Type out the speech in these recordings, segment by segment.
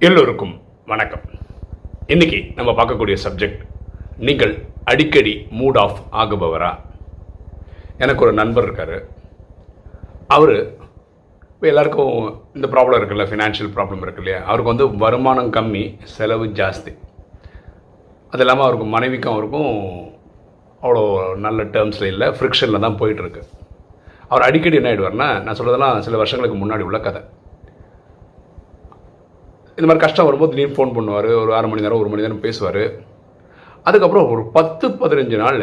எல்லோருக்கும் வணக்கம். இன்னைக்கு நம்ம பார்க்கக்கூடிய சப்ஜெக்ட் நீங்கள் அடிக்கடி மூட் ஆஃப் ஆகுபவரா? எனக்கு ஒரு நண்பர் இருக்கார். அவர் இப்போ எல்லாருக்கும் இந்த ப்ராப்ளம் இருக்குல்ல ஃபினான்ஷியல் ப்ராப்ளம் இருக்கு இல்லையா? அவருக்கு வந்து வருமானம் கம்மி செலவு ஜாஸ்தி. அது இல்லாமல் அவருக்கு மனைவிக்கும் அவருக்கும் அவ்வளோ நல்ல டேர்ம்ஸில் இல்லை ஃப்ரிக்ஷனில் தான் போயிட்டுருக்கு. அவர் அடிக்கடி என்ன ஆகிடுவார்னா நான் சொல்கிறதெல்லாம் சில வருஷங்களுக்கு முன்னாடி உள்ள கதை. இந்த மாதிரி கஷ்டம் வரும்போது திடீர்னு ஃபோன் பண்ணுவார் ஒரு அரை மணி நேரம் ஒரு மணி நேரம் பேசுவார். அதுக்கப்புறம் ஒரு பத்து பதினஞ்சு நாள்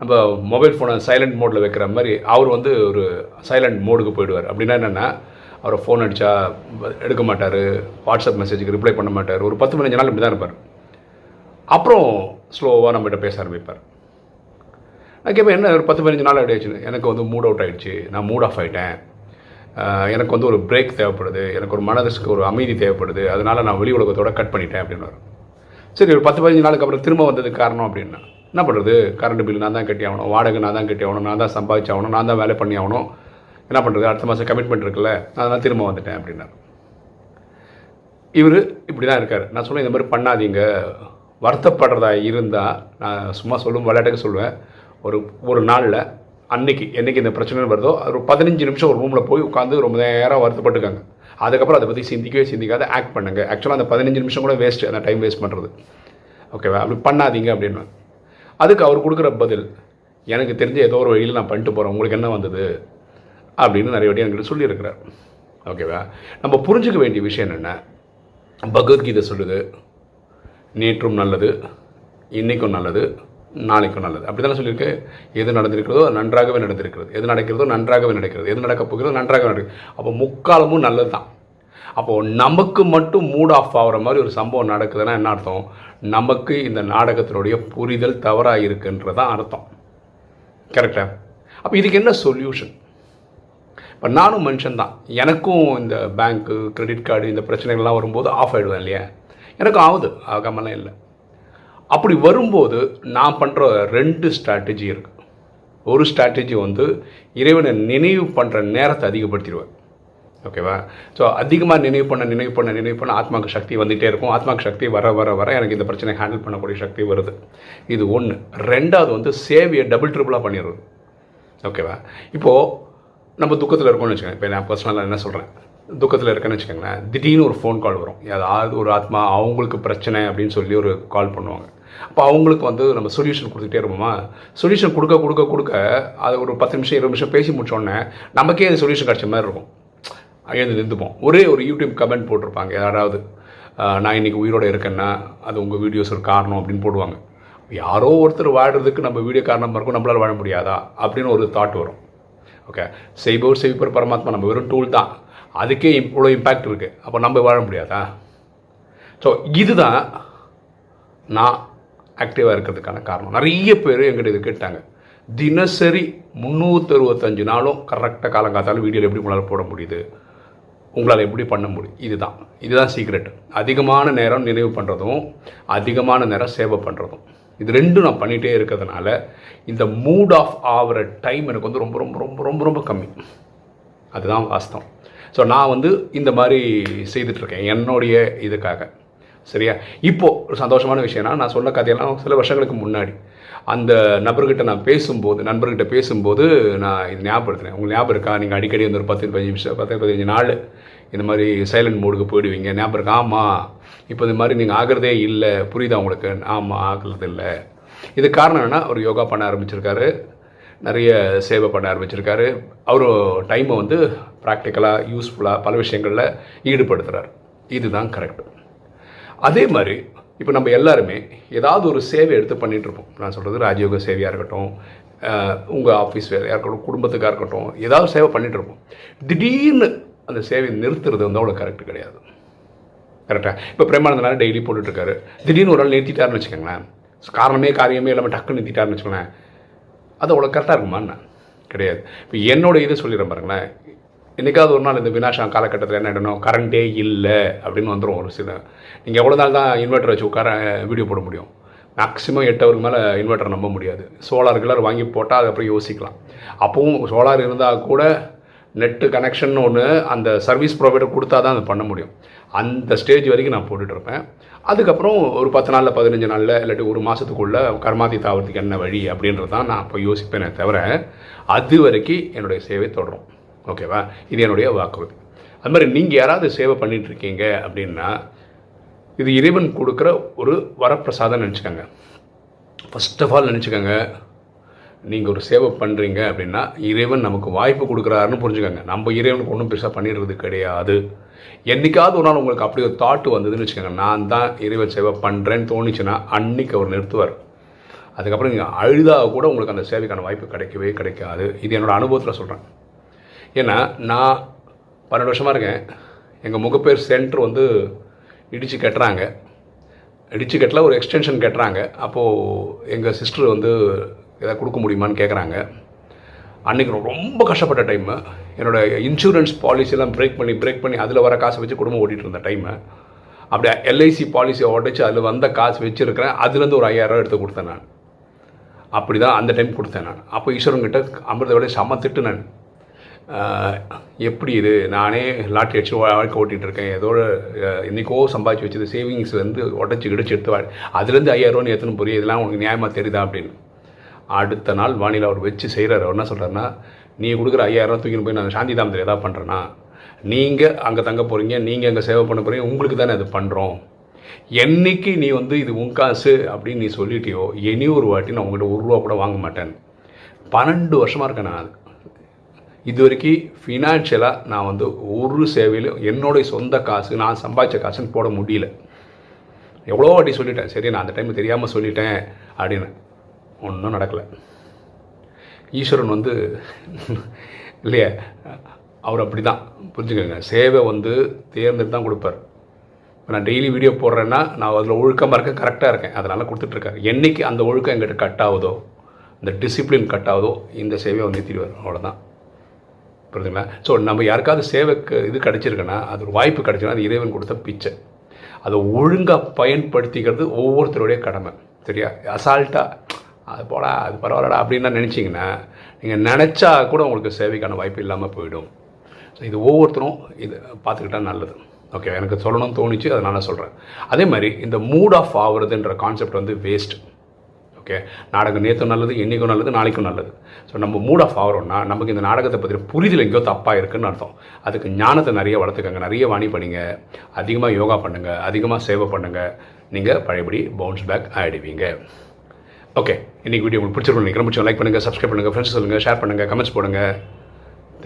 நம்ம மொபைல் ஃபோனை சைலண்ட் மோடில் வைக்கிற மாதிரி அவர் வந்து ஒரு சைலண்ட் மோடுக்கு போயிடுவார். அப்படின்னா என்னென்னா அவரை ஃபோன் அடித்தா எடுக்க மாட்டார் வாட்ஸ்அப் மெசேஜுக்கு ரிப்ளை பண்ண மாட்டார். ஒரு பத்து பதினஞ்சு நாள் இப்படி தான் இருப்பார். அப்புறம் ஸ்லோவாக நம்மகிட்ட பேச ஆரம்பிப்பார். கேட்பேன் என்ன ஒரு பத்து பதினஞ்சு நாள் ஆகிடுச்சு எனக்கு வந்து மூட் அவுட் ஆகிடுச்சு நான் மூட் ஆஃப் ஆகிட்டேன் எனக்கு வந்து ஒரு பிரேக் தேவைப்படுது. எனக்கு ஒரு மனதுக்கு ஒரு அமைதி தேவைப்படுது. அதனால் நான் வெளி உலகத்தோட கட் பண்ணிட்டேன் அப்படின்னு சரி ஒரு பத்து பதினஞ்சு நாளுக்கு அப்புறம் திரும்ப வந்ததுக்கு காரணம் அப்படின்னா என்ன பண்ணுறது கரண்ட் பில் நான் தான் கட்டி ஆகணும். வாடகை நான் தான் கட்டி ஆகணும். நான் தான் சம்பாதிச்சாகணும் நான் தான் வேலை பண்ணி ஆகணும். என்ன பண்ணுறது அடுத்த மாதம் கமிட்மெண்ட் இருக்குல்ல. அதனால் திரும்ப வந்துட்டேன் அப்படின்னாரு. இவர் இப்படி தான் இருக்கார். நான் சொல்லுவேன் இந்த மாதிரி பண்ணாதீங்க. வருத்தப்படுறதா இருந்தால் நான் சும்மா சொல்லும் விளையாட்டுக்கு சொல்லுவேன் ஒரு ஒரு நாளில் அன்னைக்கு என்றைக்கு இந்த பிரச்சனை வருதோ ஒரு பதினஞ்சு நிமிஷம் ஒரு ரூமில் போய் உட்காந்து ரொம்ப நேரம் வருத்தப்பட்டுக்காங்க. அதுக்கப்புறம் அதை பற்றி சிந்திக்கவே சிந்திக்காத ஆக்ட் பண்ணுங்க. ஆக்சுவலாக அந்த பதினஞ்சு நிமிஷம் கூட வேஸ்ட் அந்த டைம் வேஸ்ட் பண்ணுறது ஓகேவா அப்படி பண்ணாதீங்க அப்படின்னு. அதுக்கு அவர் கொடுக்குற பதில் எனக்கு தெரிஞ்ச ஏதோ ஒரு வழியில் நான் பண்ணிட்டு போகிறேன் உங்களுக்கு என்ன வந்தது? அப்படின்னு நிறைய வாட்டி என்கிட்ட சொல்லியிருக்கிறார். ஓகேவா நம்ம புரிஞ்சுக்க வேண்டிய விஷயம் என்னென்ன பகவத்கீதை சொல்லுது நேற்றும் நல்லது இன்றைக்கும் நல்லது நாளைக்கும் நல்லது. அப்படி தானே சொல்லியிருக்கு? எது நடந்திருக்கிறதோ நன்றாகவே நடந்திருக்கிறது. எது நடக்கிறதோ நன்றாகவே நடக்கிறது. எது நடக்க போகிறதோ நன்றாகவே நடக்கிறது. அப்போ முக்காலமும் நல்லது தான் அப்போது நமக்கு மட்டும் மூட் ஆஃப் ஆகிற மாதிரி ஒரு சம்பவம் நடக்குதுன்னா என்ன அர்த்தம்? நமக்கு இந்த நாடகத்தினுடைய புரிதல் தவறாக இருக்குன்றது தான் அர்த்தம் கரெக்டாக அப்போ இதுக்கு என்ன சொல்யூஷன் இப்போ நானும் மனுஷன் தான். எனக்கும் இந்த பேங்க்கு கிரெடிட் கார்டு இந்த பிரச்சனைகள்லாம் வரும்போது ஆஃப் ஆகிடுவேன் இல்லையா? எனக்கும் ஆகுது. ஆகாமலாம் இல்லை. அப்படி வரும்போது நான் பண்ணுற ரெண்டு ஸ்ட்ராட்டஜி இருக்குது ஒரு ஸ்ட்ராட்டஜி வந்து இறைவனை நினைவு பண்ணுற நேரத்தை அதிகப்படுத்திடுவேன். ஓகேவா ஸோ அதிகமாக நினைவு பண்ண நினைவு பண்ண நினைவு பண்ண ஆத்மாக்கு சக்தி வந்துகிட்டே இருக்கும். ஆத்மாக்கு சக்தி வர வர வர எனக்கு இந்த பிரச்சனை ஹேண்டில் பண்ணக்கூடிய சக்தி வருது. இது ஒன்று ரெண்டாவது வந்து சேவையை டபுள் ட்ரிபிளாக பண்ணிடுறது. ஓகேவா இப்போது நம்ம துக்கத்தில் இருக்கோம்னு வச்சுக்கோங்க. இப்போ நான் பர்சனலாக என்ன சொல்கிறேன் துக்கத்தில் இருக்கேன்னு வச்சுக்கோங்களேன். திடீர்னு ஒரு ஃபோன் கால் வரும். ஏதாவது ஒரு ஆத்மா அவங்களுக்கு பிரச்சனை அப்படின்னு சொல்லி ஒரு கால் பண்ணுவாங்க. அப்போ அவங்களுக்கு வந்து நம்ம சொல்யூஷன் கொடுத்துட்டே இருப்போமா? சொல்யூஷன் கொடுக்க கொடுக்க கொடுக்க அது ஒரு பத்து நிமிஷம் இருபது நிமிஷம் பேசி முடிச்சோடனே நமக்கே அது சொல்யூஷன் கிடச்ச மாதிரி இருக்கும். அங்கேருந்து நின்றுப்போம் ஒரே ஒரு யூடியூப் கமெண்ட் போட்டிருப்பாங்க. யாராவது நான் இன்னைக்கு உயிரோடு இருக்கேன்னா அது உங்கள் வீடியோஸ் ஒரு காரணம் அப்படின்னு போடுவாங்க. யாரோ ஒருத்தர் வாழ்கிறதுக்கு நம்ம வீடியோ காரணமாக இருக்கும். நம்மளால் வாழ முடியாதா? அப்படின்னு ஒரு தாட் வரும். ஓகே செய்பவர் செய்பவர் பரமாத்மா நம்ம வெறும் டூல் தான். அதுக்கே இவ்வளோ இம்பேக்ட் இருக்குது அப்போ நம்ம வாழ முடியாதா? ஸோ இதுதான் நான் ஆக்டிவாக இருக்கிறதுக்கான காரணம். நிறைய பேர் எங்கிட்ட இது கேட்டாங்க. தினசரி முந்நூற்றறுபத்தஞ்சு நாளும் கரெக்டாக காலங்காத்தாலும் வீடியோவில் எப்படி உங்களால் போட முடியுது? உங்களால் எப்படி பண்ண முடியும் இதுதான். இதுதான் சீக்ரெட் அதிகமான நேரம் நினைவு பண்ணுறதும் அதிகமான நேரம் சேவை பண்ணுறதும் இது ரெண்டும் நான் பண்ணிகிட்டே இருக்கிறதுனால இந்த மூட் ஆஃப் ஆகிற டைம் எனக்கு வந்து ரொம்ப ரொம்ப ரொம்ப ரொம்ப ரொம்ப கம்மி. அதுதான் வாஸ்தவம். ஸோ நான் வந்து இந்த மாதிரி செய்துட்ருக்கேன் என்னுடைய இதுக்காக. சரியா? இப்போது ஒரு சந்தோஷமான விஷயம்னா நான் சொன்ன கதையெல்லாம் சில வருஷங்களுக்கு முன்னாடி. அந்த நபர்கிட்ட நான் பேசும்போது நண்பர்கிட்ட பேசும்போது நான் இது ஞாபகப்படுத்துறேன். உங்களுக்கு ஞாபகம் இருக்கா? நீங்கள் அடிக்கடி வந்து ஒரு பத்து பதினஞ்சு நிமிஷம் பத்து பதினஞ்சு நாள் இந்த மாதிரி சைலண்ட் மோடுக்கு போயிடுவீங்க. ஞாபகம் இருக்கா? ஆமாம் இப்போ இது மாதிரி நீங்கள் ஆகிறதே இல்லை. புரியுதா உங்களுக்கு? ஆமாம் ஆகிறது இல்லை. இது காரணம் என்னன்னா அவர் யோகா பண்ண ஆரம்பிச்சிருக்காரு. நிறைய சேவை பண்ண ஆரம்பிச்சிருக்காரு. அவரும் டைமை வந்து ப்ராக்டிக்கலாக யூஸ்ஃபுல்லாக பல விஷயங்களில் ஈடுபடுத்துகிறார் இதுதான் கரெக்ட் அதே மாதிரி இப்போ நம்ம எல்லாருமே ஏதாவது ஒரு சேவை எடுத்து பண்ணிகிட்ருப்போம் நான் சொல்கிறது ராஜயோக சேவையாக இருக்கட்டும் உங்கள் ஆஃபீஸ் வேலையாக இருக்கட்டும் குடும்பத்துக்காக இருக்கட்டும் ஏதாவது சேவை பண்ணிகிட்ருப்போம் இருப்போம். திடீர்னு அந்த சேவையை நிறுத்துறது வந்து அவ்வளோ கரெக்ட் கிடையாது. கரெக்டாக இப்போ பிரேமானந்தனால டெய்லி போட்டுட்ருக்காரு. திடீர்னு ஒரு நாள் நிறுத்திட்டாருன்னு வச்சுக்கோங்களேன். காரணமே காரியமே இல்லாமல் டக்குன்னு நிறுத்திட்டாருன்னு வச்சுக்கோங்களேன். அது அவ்வளோ கரெக்டாக இருக்குமா என்ன? கிடையாது. இப்போ என்னோட இதை சொல்லிடுறேன் பாருங்களேன். என்றைக்காவது ஒரு நாள் இந்த வினாஷா காலகட்டத்தில் என்ன ஆகிடணும் கரண்ட்டே இல்லை அப்படின்னு வந்துடும் ஒரு சில நீங்கள் எவ்வளோ நாள் தான் இன்வெர்டர் வச்சு உட்கார வீடியோ போட முடியும். மேக்ஸிமம் எட்டு ஹவருக்கு மேலே இன்வெர்ட்டர் நம்ப முடியாது. சோலார் கிளர் வாங்கி போட்டால் அதுக்கப்புறம் யோசிக்கலாம். அப்பவும் சோலார் இருந்தால் கூட நெட்டு கனெக்ஷன் ஒன்று அந்த சர்வீஸ் ப்ரொவைடர் கொடுத்தா தான் அது பண்ண முடியும். அந்த ஸ்டேஜ் வரைக்கும் நான் போட்டுட்ருப்பேன் அதுக்கப்புறம் ஒரு பத்து நாளில் பதினஞ்சு நாளில் இல்லாட்டி ஒரு மாதத்துக்குள்ளே கர்மாதி தாவறதுக்கு என்ன வழி அப்படின்றது தான் நான் இப்போ யோசிப்பேனே தவிர அது வரைக்கும் என்னுடைய சேவை தொடரும். ஓகேவா? இது என்னுடைய வாக்குறுதி. அது மாதிரி நீங்கள் யாராவது சேவை பண்ணிட்டு இருக்கீங்க அப்படின்னா இது இறைவன் கொடுக்குற ஒரு வரப்பிரசாதம் நினச்சிக்கோங்க. ஃபஸ்ட் ஆஃப் ஆல் நினச்சிக்கோங்க நீங்கள் ஒரு சேவை பண்ணுறீங்க அப்படின்னா இறைவன் நமக்கு வாய்ப்பு கொடுக்குறாருன்னு புரிஞ்சுக்கோங்க. நம்ம இறைவனுக்கு ஒன்றும் பெருசாக பண்ணிடுறது கிடையாது. என்றைக்காவது ஒரு நாள் உங்களுக்கு அப்படி ஒரு தாட்டு வந்ததுன்னு வச்சுக்கோங்க நான் தான் இறைவன் சேவை பண்ணுறேன்னு தோணுச்சுன்னா அன்னைக்கு அவர் நிறுத்துவார். அதுக்கப்புறம் நீங்கள் அழுதாக கூட உங்களுக்கு அந்த சேவைக்கான வாய்ப்பு கிடைக்கவே கிடைக்காது. இது என்னோடய அனுபவத்தில் சொல்கிறேன் ஏன்னா நான் பன்னெண்டு வருஷமாக இருக்கேன். எங்கள் முகப்பேர் சென்டர் வந்து இடித்து கட்டுறாங்க. இடித்து கட்டல ஒரு எக்ஸ்டென்ஷன் கட்டுறாங்க. அப்போது எங்கள் சிஸ்டர் வந்து எதாவது கொடுக்க முடியுமான்னு கேட்குறாங்க அன்றைக்கி ரொம்ப கஷ்டப்பட்ட டைமு என்னோடய இன்சூரன்ஸ் பாலிசியெல்லாம் பிரேக் பண்ணி பிரேக் பண்ணி அதில் வர காசை வச்சு குடும்பம் ஓட்டிகிட்டு இருந்த டைமு அப்படியே எல்ஐசி பாலிசியை உடச்சி அதில் வந்த காசு வச்சுருக்கிறேன். அதுலேருந்து ஒரு ஐயாயிரம் எடுத்து கொடுத்தேன் நான். அப்படி தான் அந்த டைம் கொடுத்தேன் நான். அப்போ ஈஸ்வரன் கிட்டே அமிர்த வேலையை செம்ம திட்டு நான் எப்படி இது? நானே லாட்டரி அடிச்சு வாழ்க்கை ஓட்டிகிட்டு இருக்கேன். ஏதோட இன்றைக்கோ சம்பாதிச்சு வச்சது சேவிங்ஸ் வந்து உடச்சி கிடச்சி எடுத்து வாழ் அதுலேருந்து ஐயாயிரம் எத்தனை புரியும் இதெல்லாம் உனக்கு நியாயமாக தெரியுதா அப்படின்னு. அடுத்த நாள் வானிலை அவர் வச்சு செய்கிறார் அவர் என்ன சொல்கிறாருன்னா நீ கொடுக்குற ஐயாயிரம் தூக்கின்னு போய் நான் சாந்தி தாமத்தில் எதாவது பண்ணுறேன்னா நீங்கள் அங்கே தங்க போகிறீங்க நீங்கள் அங்கே சேவை பண்ண போகிறீங்க உங்களுக்கு தானே அது பண்ணுறோம் என்னைக்கு நீ வந்து இது உன் காசு அப்படின்னு நீ சொல்லிட்டியோ இனி ஒரு வாட்டி நான் உங்கள்கிட்ட ஒரு ரூபா கூட வாங்க மாட்டேன். பன்னெண்டு வருஷமாக இருக்கேன் நான் அது. இது வரைக்கும் ஃபினான்ஷியலாக நான் வந்து ஒரு சேவையிலும் என்னுடைய சொந்த காசு நான் சம்பாதிச்ச காசுன்னு போட முடியல. எவ்வளோ வாட்டி சொல்லிட்டேன். சரி நான் அந்த டைம் தெரியாமல் சொல்லிட்டேன் அப்படின்னு. ஒன்றும் நடக்கலை. ஈஸ்வரன் வந்து இல்லையா அவர் அப்படி தான் புரிஞ்சுக்கோங்க. சேவை வந்து தேர்ந்தெடுத்து தான் கொடுப்பார். இப்போ நான் டெய்லி வீடியோ போடுறேன்னா நான் அதில் ஒழுக்கமாக இருக்கேன் கரெக்டாக இருக்கேன். அதனால் கொடுத்துட்ருக்காரு என்னைக்கு அந்த ஒழுக்கம் எங்கிட்ட கட் ஆகுதோ இந்த டிசிப்ளின் கட் ஆகுதோ இந்த சேவையை வந்து நிறுத்திடுவார். அவ்வளோதான் புரியுதுங்களா? ஸோ நம்ம யாருக்காவது சேவைக்கு இது கிடச்சிருக்குன்னா அது ஒரு வாய்ப்பு கிடைச்சுன்னா அது இறைவன் கொடுத்த பிச்சை. அதை ஒழுங்காக பயன்படுத்திக்கிறது ஒவ்வொருத்தருடைய கடமை. சரியா? அசால்ட்டாக அது போடா அது பரவாயில்லடா அப்படின்னு நினச்சிங்கன்னா நீங்கள் நினச்சா கூட உங்களுக்கு சேவைக்கான வாய்ப்பு இல்லாமல் போயிடும். ஸோ இது ஒவ்வொருத்தரும் இது பார்த்துக்கிட்டா நல்லது. ஓகே எனக்கு சொல்லணும்னு தோணுச்சு அதை நான் சொல்கிறேன் அதே மாதிரி இந்த மூட் ஆஃப் ஆகுறதுன்ற கான்செப்ட் வந்து வேஸ்ட் ஓகே. நாடகம் நேற்று நல்லது இன்றைக்கும் நல்லது நாளைக்கும் நல்லது. ஸோ நம்ம மூட் ஆஃப் ஆகிறோம்னா நமக்கு இந்த நாடகத்தை பற்றி புரிதல் எங்கேயோ தப்பாக இருக்குன்னு அர்த்தம். அதுக்கு ஞானத்தை நிறைய வளர்த்துக்கங்க. நிறைய வாணி பண்ணுங்க. அதிகமாக யோகா பண்ணுங்கள் அதிகமாக சேவை பண்ணுங்கள் நீங்கள் பழையபடி பவுன்ஸ் பேக் ஆகிடுவீங்க ஓகே இன்னைக்கு வீடியோ உங்களுக்கு பிடிச்சிருக்கோம் நினைக்கிறேன். பிடிச்சவங்க லைக் பண்ணுங்கள் சப்ஸ்கிரைப் பண்ணுங்கள் ஃப்ரெண்ட்ஸ் சொல்லுங்கள் ஷேர் பண்ணுங்கள் கமெண்ட்ஸ் போடுங்கள்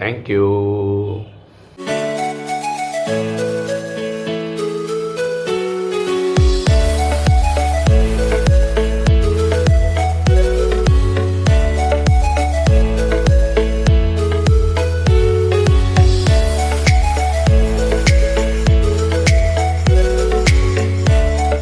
தேங்க்யூ